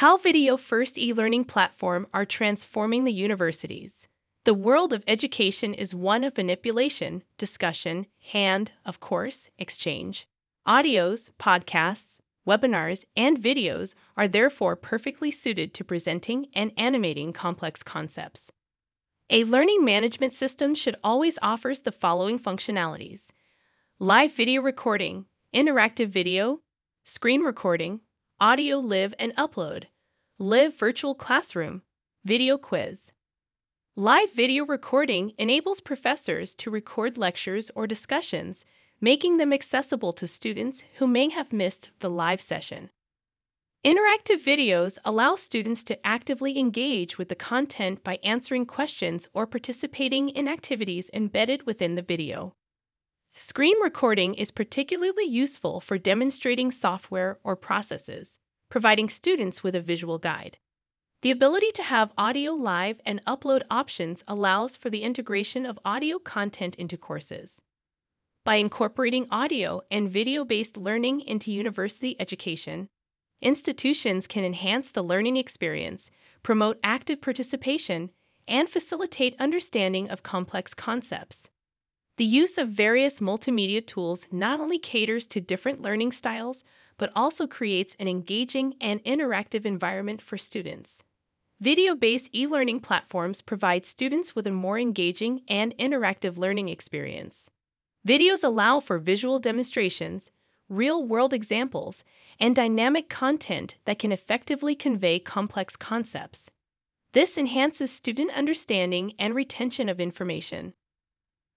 How video first e learning platform are transforming the universities. The world of education is one of manipulation, discussion, hand, of course, exchange. Audios, podcasts, webinars, and videos are therefore perfectly suited to presenting and animating complex concepts. A learning management system should always offers the following functionalities live video recording, interactive video, screen recording, audio live and upload, live virtual classroom, video quiz. Live video recording enables professors to record lectures or discussions, making them accessible to students who may have missed the live session. Interactive videos allow students to actively engage with the content by answering questions or participating in activities embedded within the video. Screen recording is particularly useful for demonstrating software or processes, providing students with a visual guide. The ability to have audio live and upload options allows for the integration of audio content into courses. By incorporating audio and video based learning into university education, institutions can enhance the learning experience, promote active participation, and facilitate understanding of complex concepts. The use of various multimedia tools not only caters to different learning styles, but also creates an engaging and interactive environment for students. Video based e learning platforms provide students with a more engaging and interactive learning experience. Videos allow for visual demonstrations, real world examples, and dynamic content that can effectively convey complex concepts. This enhances student understanding and retention of information.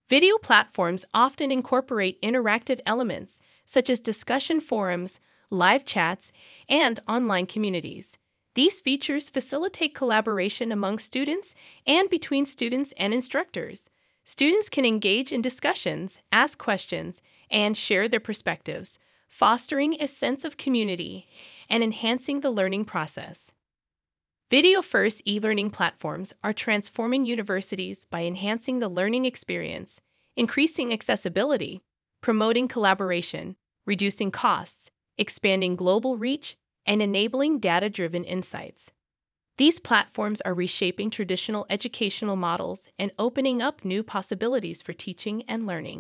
Video platforms often incorporate interactive elements such as discussion forums, live chats, and online communities. These features facilitate collaboration among students and between students and instructors. Students can engage in discussions, ask questions, and share their perspectives, fostering a sense of community and enhancing the learning process. Video first e learning platforms are transforming universities by enhancing the learning experience, increasing accessibility, promoting collaboration, reducing costs, expanding global reach, and enabling data driven insights. These platforms are reshaping traditional educational models and opening up new possibilities for teaching and learning.